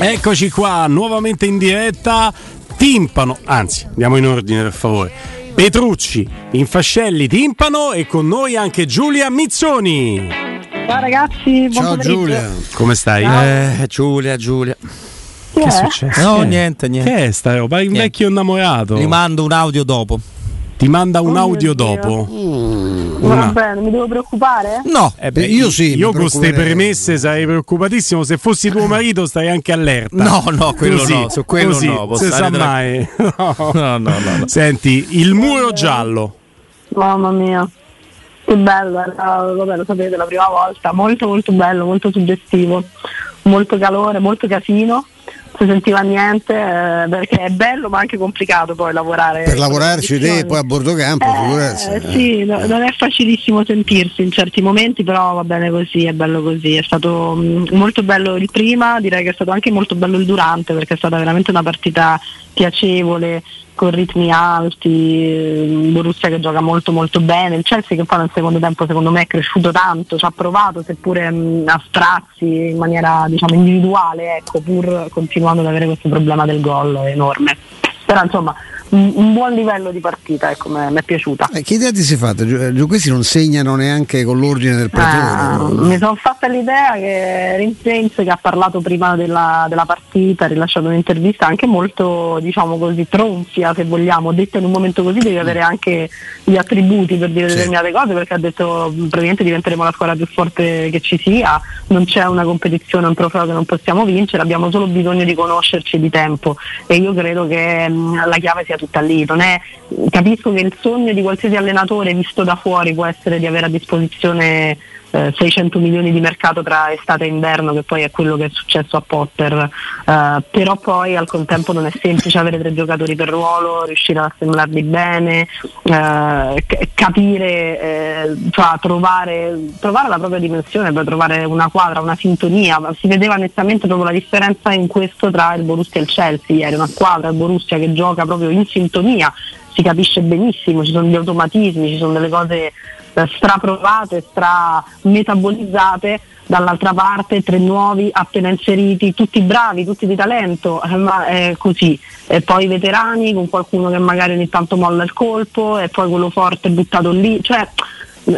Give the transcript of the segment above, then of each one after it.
Eccoci qua, nuovamente in diretta. Timpano, anzi, andiamo in ordine per favore. Petrucci, Infascelli, Timpano e con noi anche Giulia Mizzoni. Ciao ragazzi, buon Ciao pomeriggio. Giulia. Come stai? Eh, Giulia, Giulia. Chi Che è è? successo? No, Che niente, niente. Che è sta roba? Un Niente. vecchio innamorato. Gli mando un audio dopo. Ti manda un Oh audio Dio. dopo. Va Una- bene, mi devo preoccupare? No, Eh Beh, io sì, Io con queste premesse sarei preoccupatissimo. Se fossi tuo marito starei anche allerta. No, no, quello Così, no, su quello così, no, posso Se sa stare mai. No. No, no, no, no. Senti, il muro giallo. Mamma mia. Che bello, era, vabbè, lo sapete, la prima volta. Molto molto bello, molto suggestivo. Molto calore, molto casino. Non si sentiva niente, eh, perché è bello ma anche complicato poi lavorare. Per lavorarci te condizioni. poi a bordo campo, figurarsi. Eh, sì, no- non è facilissimo sentirsi in certi momenti, però va bene così, è bello così. È stato mm, molto bello il prima, direi che è stato anche molto bello il durante, perché è stata veramente una partita piacevole, con ritmi alti, Borussia che gioca molto molto bene, il Chelsea che poi nel secondo tempo secondo me è cresciuto tanto, ci ha provato seppure mm, a strazzi in maniera diciamo individuale, ecco, pur continuando ad avere questo problema del gol enorme. Però insomma un, un buon livello di partita, ecco, mi è piaciuta. Eh, che idea ti sei fatta? Giu- Questi non segnano neanche con l'ordine del Ah, pretore. mi sono fatta l'idea che Rinz James che ha parlato prima della, della partita, ha rilasciato un'intervista anche molto diciamo così tronfia se vogliamo, detta in un momento così devi avere anche gli attributi per dire Sì. determinate cose perché ha detto "Mm, praticamente diventeremo la squadra più forte che ci sia, non c'è una competizione, un trofeo che non possiamo vincere, abbiamo solo bisogno di conoscerci di tempo e io credo che mm, la chiave sia tutta lì, è, capisco che il sogno di qualsiasi allenatore visto da fuori può essere di avere a disposizione eh, 600 milioni di mercato tra estate e inverno, che poi è quello che è successo a Potter, eh, però poi al contempo non è semplice avere tre giocatori per ruolo, riuscire ad assemblarli bene, eh, capire, eh, cioè trovare, trovare la propria dimensione, poi trovare una quadra, una sintonia, si vedeva nettamente proprio la differenza in questo tra il Borussia e il Chelsea, ieri una squadra, il Borussia che gioca proprio in sintonia, si capisce benissimo, ci sono gli automatismi, ci sono delle cose eh, straprovate, strametabolizzate, dall'altra parte tre nuovi appena inseriti, tutti bravi, tutti di talento, eh, ma è così. E poi i veterani con qualcuno che magari ogni tanto molla il colpo e poi quello forte buttato lì, cioè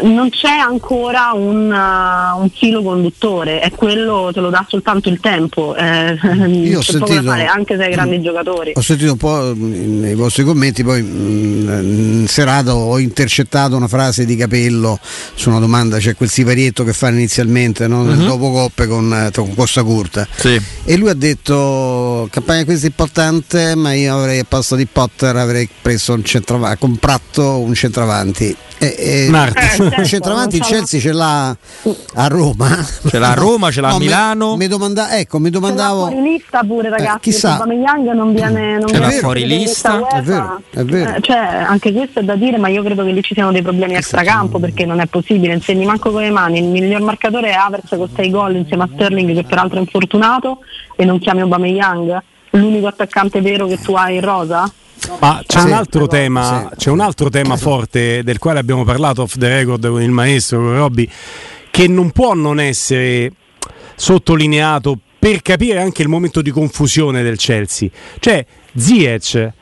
non c'è ancora un, uh, un filo conduttore, è quello te lo dà soltanto il tempo, eh, Io ho c'è poco da sentito- fare, anche se hai grandi giocatori. Ho sentito un po' mm, nei vostri commenti, poi mm, in serata ho intercettato una frase di Capello su una domanda, c'è quel siparietto che fanno inizialmente no? nel dopo coppe con, eh, con Costa Curta. Sì. E lui ha detto campagna questa è importante, ma io avrei al posto di Potter avrei preso un centravanti, comprato un centravanti. E, e Marti. Eh, il certo, centravanti il Chelsea ce l'ha a Roma. Ce l'ha a Roma, ce l'ha a No, me- Milano. Mi domanda- ecco, mi domandavo. fuori lista pure ragazzi, chissà. perché Aubameyang non viene non C'è la viene fuori lista, è vero, è vero. Eh, cioè, anche questo è da dire, ma io credo che lì ci siano dei problemi extracampo perché non è possibile, insegni manco con le mani, il miglior marcatore è Havertz con 6 gol insieme a Sterling che peraltro è infortunato e non chiami Aubameyang? L'unico attaccante vero che tu hai in rosa? Ma c'è Sì. un altro tema, Sì. c'è un altro tema forte del quale abbiamo parlato off the record con il maestro, con Robby, che non può non essere sottolineato per capire anche il momento di confusione del Chelsea. Cioè, Ziyech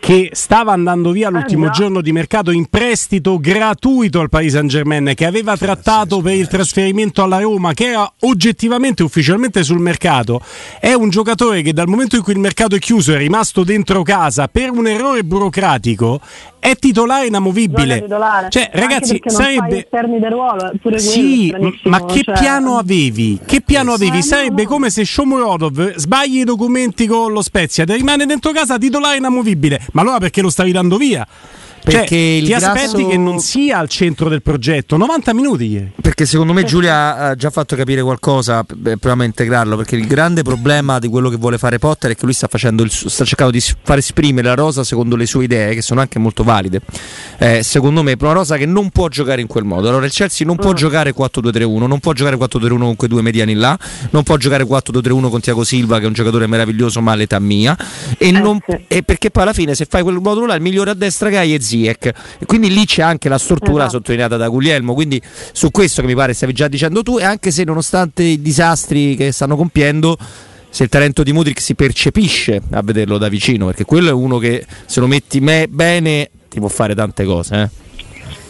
che stava andando via l'ultimo già. giorno di mercato in prestito gratuito al Paris Saint Germain che aveva trattato per il trasferimento alla Roma che era oggettivamente ufficialmente sul mercato è un giocatore che dal momento in cui il mercato è chiuso è rimasto dentro casa per un errore burocratico è titolare inamovibile titolare. cioè ragazzi sarebbe ruolo, sì, quello ma che cioè- piano avevi? Che piano avevi? no, Sarebbe come se Shomurodov sbagli i documenti con lo Spezia, rimane dentro casa titolare inamovibile. Ma allora perché lo stavi dando via? Cioè, Perché il ti grasso- aspetti che non sia al centro del progetto? 90 minuti ieri. Perché secondo me Giulia ha già fatto capire qualcosa, beh, proviamo a integrarlo, perché il grande problema di quello che vuole fare Potter è che lui sta, facendo il sta cercando di far esprimere la rosa secondo le sue idee, che sono anche molto valide. Eh, secondo me è una rosa che non può giocare in quel modo. Allora il Chelsea non può giocare 4-2-3-1, non può giocare 4-2-1 con quei due mediani là, non può giocare 4-2-3-1 con Tiago Silva che è un giocatore meraviglioso ma all'età mia, e, non- sì. e perché poi alla fine se fai quel modulo là il migliore a destra che hai è Ziek. E quindi lì c'è anche la stortura Esatto. sottolineata da Guglielmo. Quindi su questo che mi pare stavi già dicendo tu, e anche se nonostante i disastri che stanno compiendo, se il talento di Mudrik si percepisce a vederlo da vicino, perché quello è uno che se lo metti me- bene ti può fare tante cose. Eh.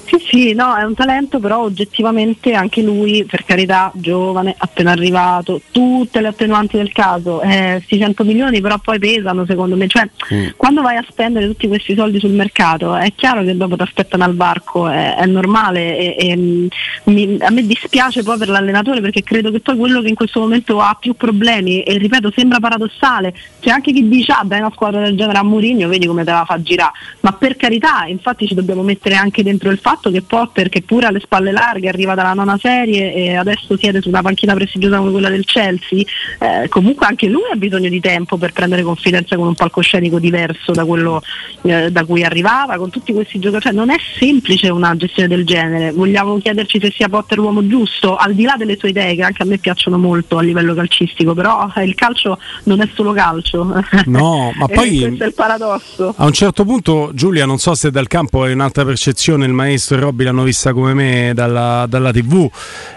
Sì, sì, no, è un talento, però oggettivamente anche lui, per carità, giovane, appena arrivato, tutte le attenuanti del caso, eh, 100 milioni però poi pesano secondo me, cioè mm. quando vai a spendere tutti questi soldi sul mercato è chiaro che dopo ti aspettano al barco, è, è normale e, e mm, mi, a me dispiace poi per l'allenatore perché credo che poi quello che in questo momento ha più problemi e ripeto sembra paradossale, c'è anche chi dice ah dai una squadra del genere a Mourinho, vedi come te la fa girare, ma per carità infatti ci dobbiamo mettere anche dentro il fatto fatto che Potter, che pure ha le spalle larghe, arriva dalla nona serie e adesso siede su una panchina prestigiosa come quella del Chelsea, eh, comunque anche lui ha bisogno di tempo per prendere confidenza con un palcoscenico diverso da quello eh, da cui arrivava, con tutti questi giocatori. Cioè, non è semplice una gestione del genere. Vogliamo chiederci se sia Potter l'uomo giusto, al di là delle sue idee, che anche a me piacciono molto a livello calcistico, però eh, il calcio non è solo calcio. No, ma poi questo è il paradosso. A un certo punto, Giulia, non so se dal campo hai un'altra percezione, il maestro Ernesto e Robby l'hanno vista come me dalla, dalla TV.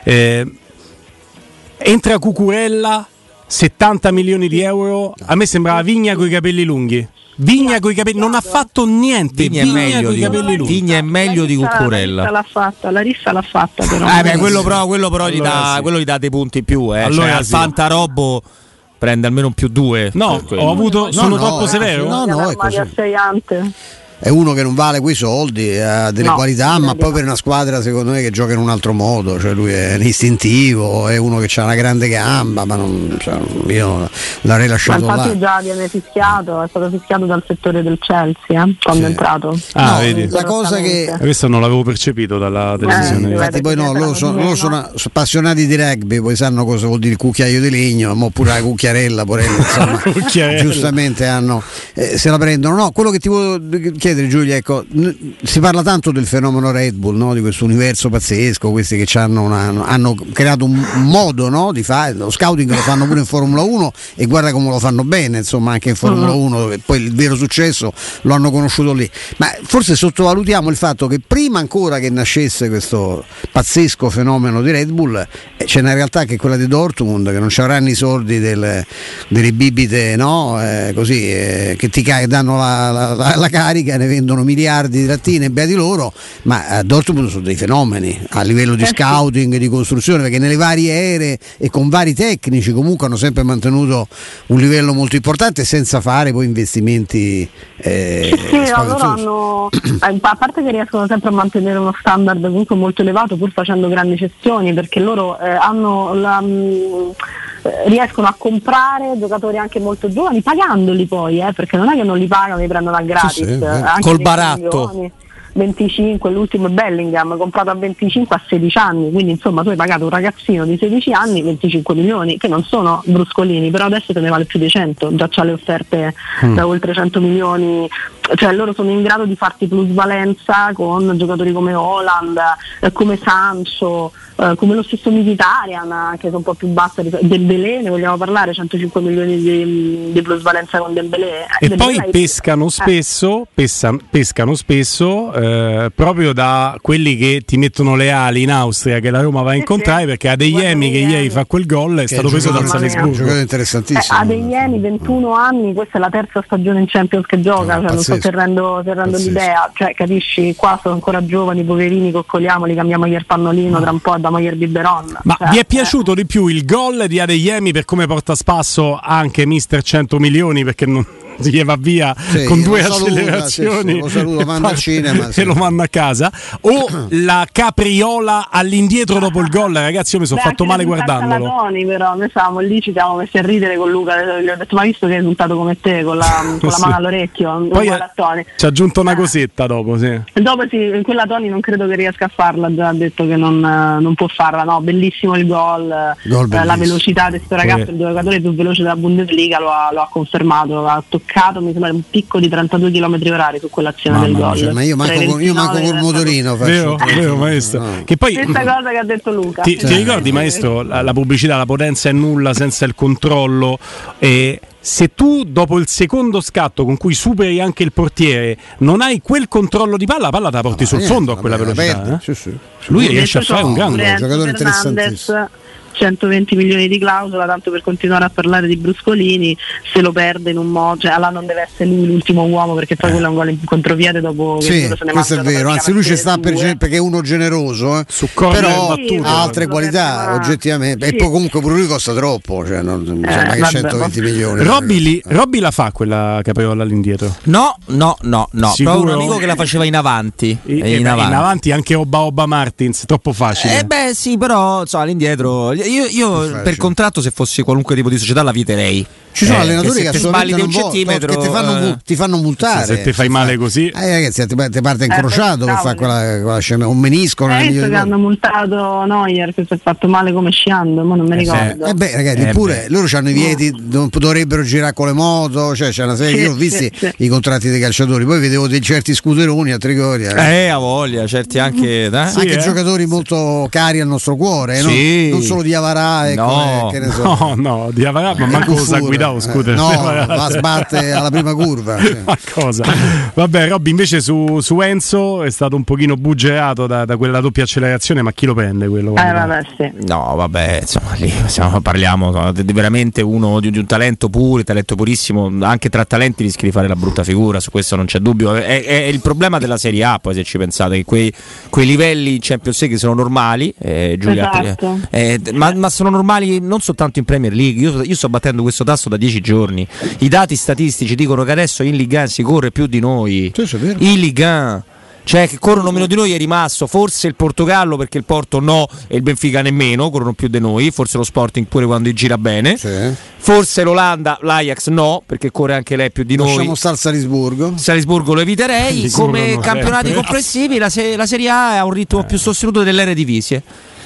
Eh, entra Cucurella, 70 milioni di euro. A me sembrava Vigna con i capelli lunghi. Vigna con i capelli non ha fatto niente. Vigna, Vigna è meglio, di, capelli lunghi. Vigna è meglio di Cucurella. La rissa l'ha fatta, la rissa l'ha fatta però. Eh beh, quello però, quello però allora gli, dà, sì. quello gli dà dei punti in più. Eh. Allora cioè, al Fantarobbo prende almeno un più due. No, ho avuto, sono no, troppo no, severo. No, no, è così è uno che non vale quei soldi, ha delle no, qualità, ma poi per una squadra secondo me che gioca in un altro modo, cioè lui è istintivo, è uno che ha una grande gamba, ma non, cioè, io l'avrei lasciato ma infatti là. già viene fischiato, è stato fischiato dal settore del Chelsea eh, quando sì. è entrato. Ah, no, vedi. La cosa che... Questo non l'avevo percepito dalla televisione. Eh, infatti poi no, loro sono, loro sono, appassionati di rugby, poi sanno cosa vuol dire il cucchiaio di legno, ma pure la cucchiarella, porello, insomma, giustamente hanno, eh, se la prendono. No, quello che ti volevo chiedere Giulia, ecco, si parla tanto del fenomeno Red Bull, no? di questo universo pazzesco, questi che hanno, una, hanno creato un modo no? di fare, lo scouting lo fanno pure in Formula 1 e guarda come lo fanno bene, insomma anche in Formula 1 dove poi il vero successo lo hanno conosciuto lì. Ma forse sottovalutiamo il fatto che prima ancora che nascesse questo pazzesco fenomeno di Red Bull eh, c'è una realtà che è quella di Dortmund che non ci avranno i soldi del, delle bibite no? eh, così, eh, che ti danno la, la, la, la carica ne vendono miliardi di lattine, beati loro, ma a Dortmund sono dei fenomeni a livello di eh scouting, di costruzione, perché nelle varie ere e con vari tecnici comunque hanno sempre mantenuto un livello molto importante senza fare poi investimenti. Eh, sì, sì loro hanno, eh, a parte che riescono sempre a mantenere uno standard comunque molto elevato pur facendo grandi cessioni, perché loro eh, hanno la, mh, mm, eh, riescono a comprare giocatori anche molto giovani pagandoli poi eh, perché non è che non li pagano li prendono a gratis sì, sì, eh. col baratto milioni. 25, l'ultimo è Bellingham, comprato a 25 a 16 anni, quindi insomma tu hai pagato un ragazzino di 16 anni 25 milioni, che non sono bruscolini, però adesso te ne vale più di 100, già c'ha le offerte mm. da oltre 100 milioni, cioè loro sono in grado di farti plusvalenza con giocatori come Holland, eh, come Sancho, eh, come lo stesso Militarian, che sono un po' più basse, Dembélé, ne vogliamo parlare, 105 milioni di, di plusvalenza con Dembélé. E Dembélé poi pescano spesso, pesca, pescano spesso eh, proprio da quelli che ti mettono le ali in Austria che la Roma va a incontrare perché Adeyemi che ieri fa quel gol è stato preso dal Salisburgo. Un giocatore interessantissimo. Eh, Adeyemi 21 anni, questa è la terza stagione in Champions che gioca, no, cioè, non sto terrendo, terrendo l'idea, cioè, capisci, qua sono ancora giovani, poverini, coccoliamo, li cambiamo il pannolino no. tra un po' da Moyer Biberon. Ma cioè, vi è piaciuto eh. di più il gol di Adeyemi per come porta a spasso anche mister 100 milioni perché non gli va via sì, con due accelerazioni saluta, sì, sì, lo, saluto, manda cinema, e lo manda a casa. O la capriola all'indietro dopo il gol. Ragazzi io mi sono fatto male guardandolo. Toni, però noi stavamo lì ci siamo messi a ridere con Luca. Gli ho detto ma visto che hai risultato come te con la, con la mano all'orecchio poi ci ha aggiunto una cosetta dopo sì. dopo sì, quella Toni non credo che riesca a farla già ha detto che non, non può farla no bellissimo il gol, gol eh, la velocità di questo ragazzo il giocatore più veloce della Bundesliga lo ha, lo ha confermato ha toccato toccato mi sembra un picco di 32 km orari su quell'azione Mamma del gol. Cioè, ma io manco, con, io manco col motorino. Vero, vero maestro. No. Che poi, Stessa cosa che ha detto Luca. Ti, ti ricordi maestro la, la, pubblicità, la potenza è nulla senza il controllo e se tu dopo il secondo scatto con cui superi anche il portiere non hai quel controllo di palla, la palla te la porti no, sul niente, fondo a quella velocità. Eh? Sì, sì. Lui riesce a fare un grande giocatore interessantissimo 120 milioni di clausola, tanto per continuare a parlare di Bruscolini, se lo perde in un modo, cioè allora non deve essere lui l'ultimo uomo perché poi quello è un gol in contropiede dopo Sì, che se ne questo è vero, anzi lui ci sta per, gen- perché è uno generoso, eh. Su corner però battuto. ha altre qualità perdeva- oggettivamente. E Sì. poi comunque pure lui costa troppo, cioè non, insomma, che vabbè, 120 vabbè. milioni. Robby, li- Robby la fa quella capriola all'indietro. No, no, no, no. Sicuro? Proprio un amico che la faceva in avanti. E- eh, e in beh, avanti. in avanti anche Oba Oba Martins, troppo facile. Eh beh sì, però insomma, all'indietro io, io per contratto se fossi qualunque tipo di società la viterei. Ci sono Eh, allenatori che che, sbagli di un centimetro che ti fanno, eh, ti fanno multare. Se ti fai male così. Eh, ragazzi, ti, ti parte incrociato per cavoli. fare quella, quella scena, un menisco. visto migliore che hanno multato Neuer che si è fatto male come sciando, ma non mi ricordo. Eh beh, ragazzi, Eh eppure loro hanno i vieti, non dovrebbero girare con le moto, cioè c'è una serie. Sì, io ho visti sì, i contratti dei calciatori, poi vedevo dei certi scooteroni a Trigoria. Eh, a voglia, certi anche. eh? Sì, anche eh. giocatori molto cari al nostro cuore, no? Non solo di Avarà e No. che ne so. No, no, di Avarà, ma manco Kufur, sa guidare lo eh, scooter. No, Avarà. la sbatte alla prima curva. cioè. Ma cosa? Vabbè, Robby invece su, su Enzo è stato un pochino buggerato da, da quella doppia accelerazione, ma chi lo prende quello? Eh vabbè sì. No, vabbè, insomma, lì stiamo- parliamo no, di, di veramente uno di, di un talento puro, talento purissimo. Anche tra talenti rischi di fare la brutta figura, su questo non c'è dubbio. È, è il problema della Serie A, poi se ci pensate, che quei, quei livelli in Champions League sono normali, eh, Giulia, Esatto. eh, ma, ma sono normali non soltanto in Premier League. Io, io sto battendo questo tasto da dieci giorni. I dati statistici dicono che adesso in Ligue 1 si corre più di noi. Sì. In Ligue 1. Cioè che corrono meno di noi è rimasto forse il Portogallo perché il Porto no e il Benfica nemmeno, corrono più di noi, forse lo Sporting pure quando gira bene. Sì. Forse l'Olanda, l'Ajax no, perché corre anche lei più di Lasciamo noi. stare il Salisburgo. Salisburgo lo eviterei. Come campionati sempre. complessivi la, se- la Serie A ha un ritmo più sostenuto dell'Eredivisie.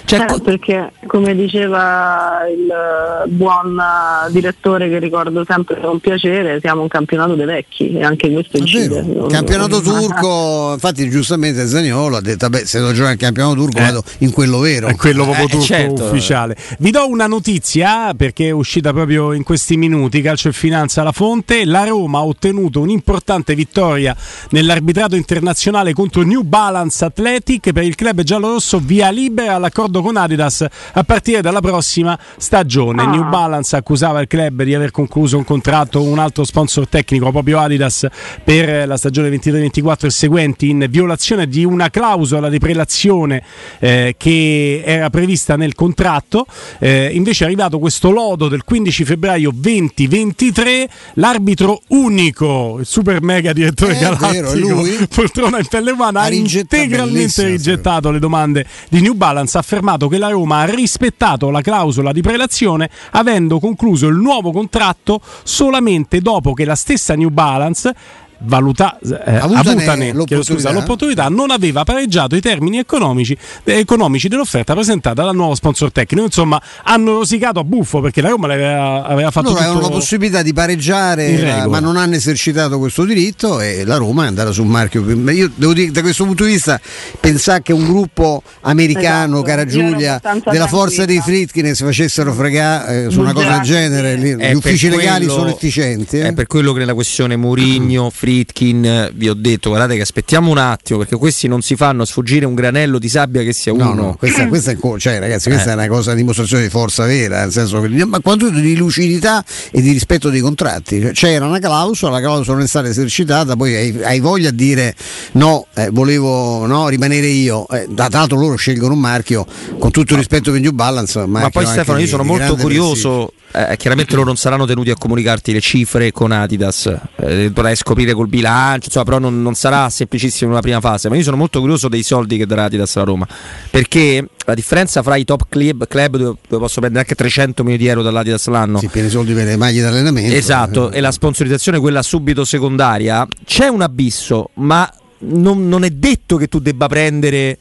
Cioè, Eh, co- perché come diceva il eh, buon eh, direttore che ricordo sempre con piacere, siamo un campionato dei vecchi e anche questo È incide. vero. Campionato turco, infatti giustamente Zaniolo ha detto, vabbè se devo giocare al campionato turco Eh. vado in quello vero. È quello proprio Eh, turco certo. ufficiale. Vi do una notizia perché è uscita proprio in questi minuti. Calcio e Finanza alla fonte. La Roma ha ottenuto un'importante vittoria nell'arbitrato internazionale contro New Balance Athletic per il club giallorosso via libera all'accordo con Adidas a partire dalla prossima stagione. Ah. New Balance accusava il club di aver concluso un contratto con un altro sponsor tecnico, proprio Adidas, per la stagione 23-24 e seguenti in violazione di una clausola di prelazione eh, che era prevista nel contratto. Eh, invece è arrivato questo lodo del 15 febbraio 2023, l'arbitro unico, il super mega direttore Eh, galattico, vero, poltrona in pelle umana, Ha integralmente rigettato le domande di New Balance, ha affermato che la Roma ha rispettato la clausola di prelazione avendo concluso il nuovo contratto solamente dopo che la stessa New Balance valuta, eh, Avutane avutane, scusa, l'opportunità non aveva pareggiato i termini economici, eh, economici dell'offerta presentata dal nuovo sponsor tecnico insomma hanno rosicato a buffo perché la Roma l'aveva, aveva fatto Loro avevano la possibilità di pareggiare, ma non hanno esercitato questo diritto e la Roma è andata sul marchio. più- Io devo dire da questo punto di vista pensare che un gruppo americano, Esatto, cara Giulia, della forza dei. Fritkin si facessero fregare eh, su una cosa del genere, lì- gli uffici per legali quello- sono efficienti. eh. È per quello che nella questione Murigno, Fritkin, eh, vi ho detto, guardate che aspettiamo un attimo, perché questi non si fanno sfuggire un granello di sabbia che sia No, uno. no, questa, questa è, cioè, ragazzi, questa Eh. è una cosa a dimostrazione di forza vera, nel senso che ma quanto di lucidità e di rispetto dei contratti. Cioè, c'era una clausola, la clausola non è stata esercitata, poi hai, hai voglia di dire no, eh, volevo no, rimanere io. Eh, da- tra l'altro loro scelgono un marchio con tutto il rispetto per New Balance. Ma poi Stefano, di- io sono di molto curioso. Eh, chiaramente loro non saranno tenuti a comunicarti le cifre con Adidas, eh, potrai scoprire col bilancio, insomma, però non, non sarà semplicissimo in una prima fase. Ma io sono molto curioso dei soldi che darà Adidas alla Roma. Perché la differenza fra i top club, club dove, dove posso prendere anche 300 milioni di euro dall'Adidas l'anno. Sì, pieni soldi per le maglie d'allenamento. Esatto, Eh. e la sponsorizzazione, quella subito secondaria, c'è un abisso, ma non, non è detto che tu debba prendere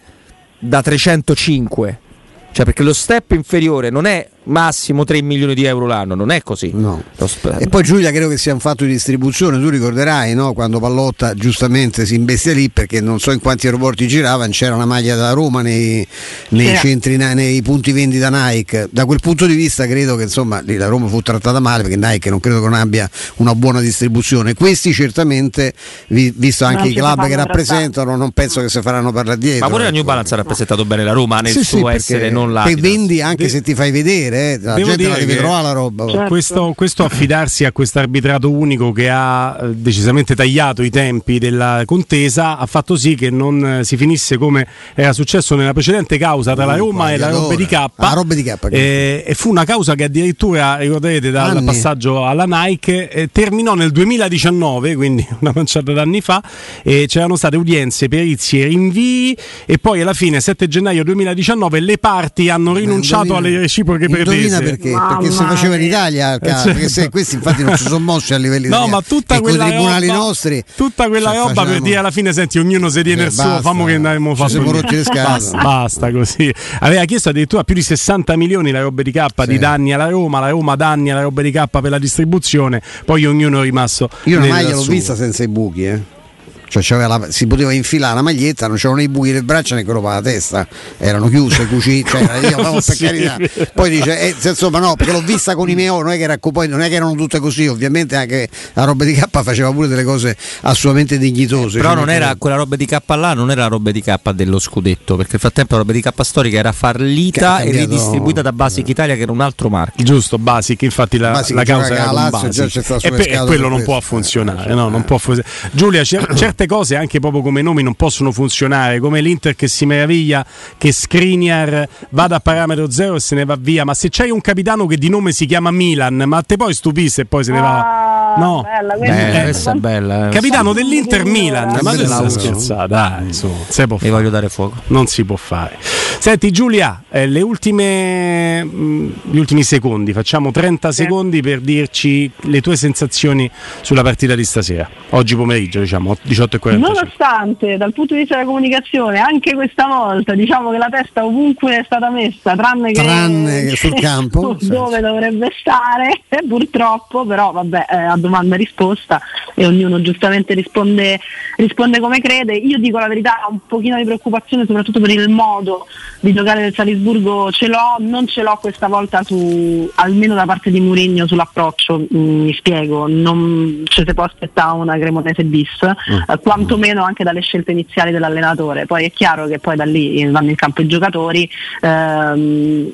da 305. Cioè, perché lo step inferiore non è massimo 3 milioni di euro l'anno, non è così. No. E poi Giulia credo che sia un fatto di distribuzione, tu ricorderai no? quando Pallotta giustamente si imbestia lì perché non so in quanti aeroporti giravano, c'era una maglia da Roma nei, nei centri, nei punti vendita Nike, da quel punto di vista credo che insomma lì la Roma fu trattata male perché Nike non credo che non abbia una buona distribuzione, questi certamente, visto anche i club che rappresentano, non penso che si faranno per la dietro. Ma pure la New ecco. Balance ha rappresentato bene la Roma nel sì, suo sì, essere non la. E vendi anche se ti fai vedere, eh, la gente la deve trovare la roba. Certo. Questo, questo, affidarsi a questo arbitrato unico che ha eh, decisamente tagliato i tempi della contesa ha fatto sì che non eh, si finisse come era successo nella precedente causa tra la Roma e la Robbe di K. La Robbe di K e, e, fu una causa che addirittura, ricorderete, dal Anni. passaggio alla Nike eh, terminò nel 2019, quindi una manciata d'anni fa, e c'erano state udienze, perizie, rinvii e poi alla fine, 7 gennaio 2019, le parti hanno rinunciato alle reciproche pretese. perché? Mamma perché si faceva in Italia, cioè, perché se questi infatti non si sono mossi a livelli no, ma tutta quella tribunali roba, nostri. Tutta quella cioè, roba facciamo... per dire alla fine, senti, ognuno si tiene eh, il suo, famo che andiamo fatto. Basta, basta così. Aveva chiesto addirittura più di 60 milioni la roba di K sì. di danni alla Roma, la Roma danni alla roba di K per la distribuzione, poi ognuno è rimasto. Io una maglia l'ho vista senza i buchi, eh cioè la, si poteva infilare la maglietta, non c'erano i buchi del braccio né quello per la testa, erano chiuse, cucite, cioè, io, no, per carità. Poi dice, eh, insomma no, perché l'ho vista con i miei non è che, era, poi, non è che erano tutte così, ovviamente anche la roba di K faceva pure delle cose assolutamente dignitose. Però cioè, non era quella roba di K là, non era la roba di K dello scudetto, perché nel frattempo la roba di K storica era fallita e ridistribuita da Basic Italia che era un altro marchio. Giusto, Basic, infatti la, Basic la causa era Lazio, Basic. E, pe- e quello non può funzionare, no, non può funzionare. Giulia, certe certe cose anche proprio come nomi non possono funzionare, come l'Inter che si meraviglia che Skriniar vada a parametro zero e se ne va via, ma se c'hai un capitano che di nome si chiama Milan, ma te poi stupisce e poi se ne va... No, bella, bella, questa è bella. Eh. Capitano dell'Inter Milan, ma tu stai scherzando, dai, se può fare. voglio dare fuoco. Non si può fare. Senti Giulia, eh, le ultime, mh, mm, gli ultimi secondi, facciamo 30 sì. secondi per dirci le tue sensazioni sulla partita di stasera, oggi pomeriggio diciamo 18 18.45. Nonostante dal punto di vista della comunicazione, anche questa volta diciamo che la testa ovunque è stata messa, tranne che, tranne che sul campo, dove dovrebbe stare, purtroppo, però vabbè, eh, domanda e risposta e ognuno giustamente risponde, risponde come crede. Io dico la verità, un pochino di preoccupazione soprattutto per il modo di giocare del Salisburgo ce l'ho, non ce l'ho questa volta su, almeno da parte di Mourinho sull'approccio, mm, mi spiego, non ci si può aspettare una Cremonese bis, mm. eh, quantomeno anche dalle scelte iniziali dell'allenatore. Poi è chiaro che poi da lì vanno in campo i giocatori, ehm,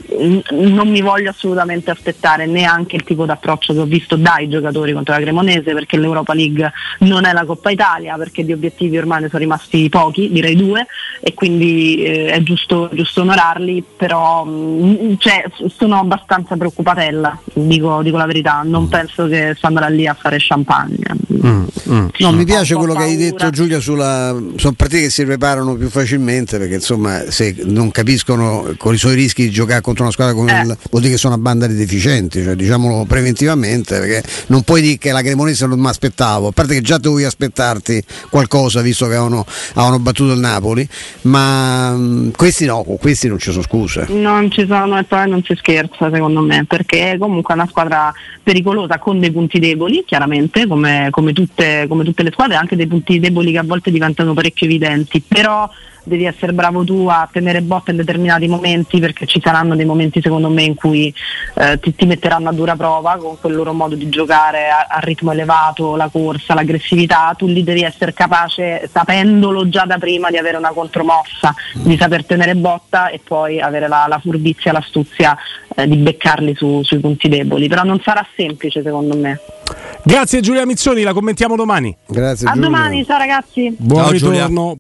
non mi voglio assolutamente aspettare neanche il tipo di approccio che ho visto dai giocatori contro la Cremonese perché l'Europa League non è la Coppa Italia, perché di obiettivi ormai ne sono rimasti pochi, direi due, e quindi eh, è giusto, giusto, onorarli, però mh, mm, cioè, sono abbastanza preoccupatella, dico, dico, la verità, non mm. penso che stanno lì a fare champagne. Mm, mm. No, mi piace quello che hai detto detto Giulia sulla, sono partite che si preparano più facilmente perché insomma se non capiscono con i suoi rischi di giocare contro una squadra come eh. il, vuol dire che sono a banda di deficienti, cioè, diciamolo preventivamente perché non puoi dire che la Cremonese non mi aspettavo, a parte che già dovevi aspettarti qualcosa visto che avevano, avevano battuto il Napoli, ma mh, questi no, con questi non ci sono scuse. Non ci sono e poi non si scherza secondo me perché comunque è una squadra pericolosa con dei punti deboli chiaramente come, come, tutte, come tutte le squadre, anche dei punti deboli che a volte diventano parecchio evidenti, però devi essere bravo tu a tenere botta in determinati momenti perché ci saranno dei momenti secondo me in cui eh, ti, ti, metteranno a dura prova con quel loro modo di giocare a, a, ritmo elevato, la corsa, l'aggressività, tu lì devi essere capace, sapendolo già da prima, di avere una contromossa, di saper tenere botta e poi avere la, la furbizia, l'astuzia eh, di beccarli su, sui punti deboli, però non sarà semplice secondo me. Grazie Giulia Mizzoni, la commentiamo domani. Grazie. A Giulia. domani, ciao ragazzi. Buon ciao, ritorno. Giulia.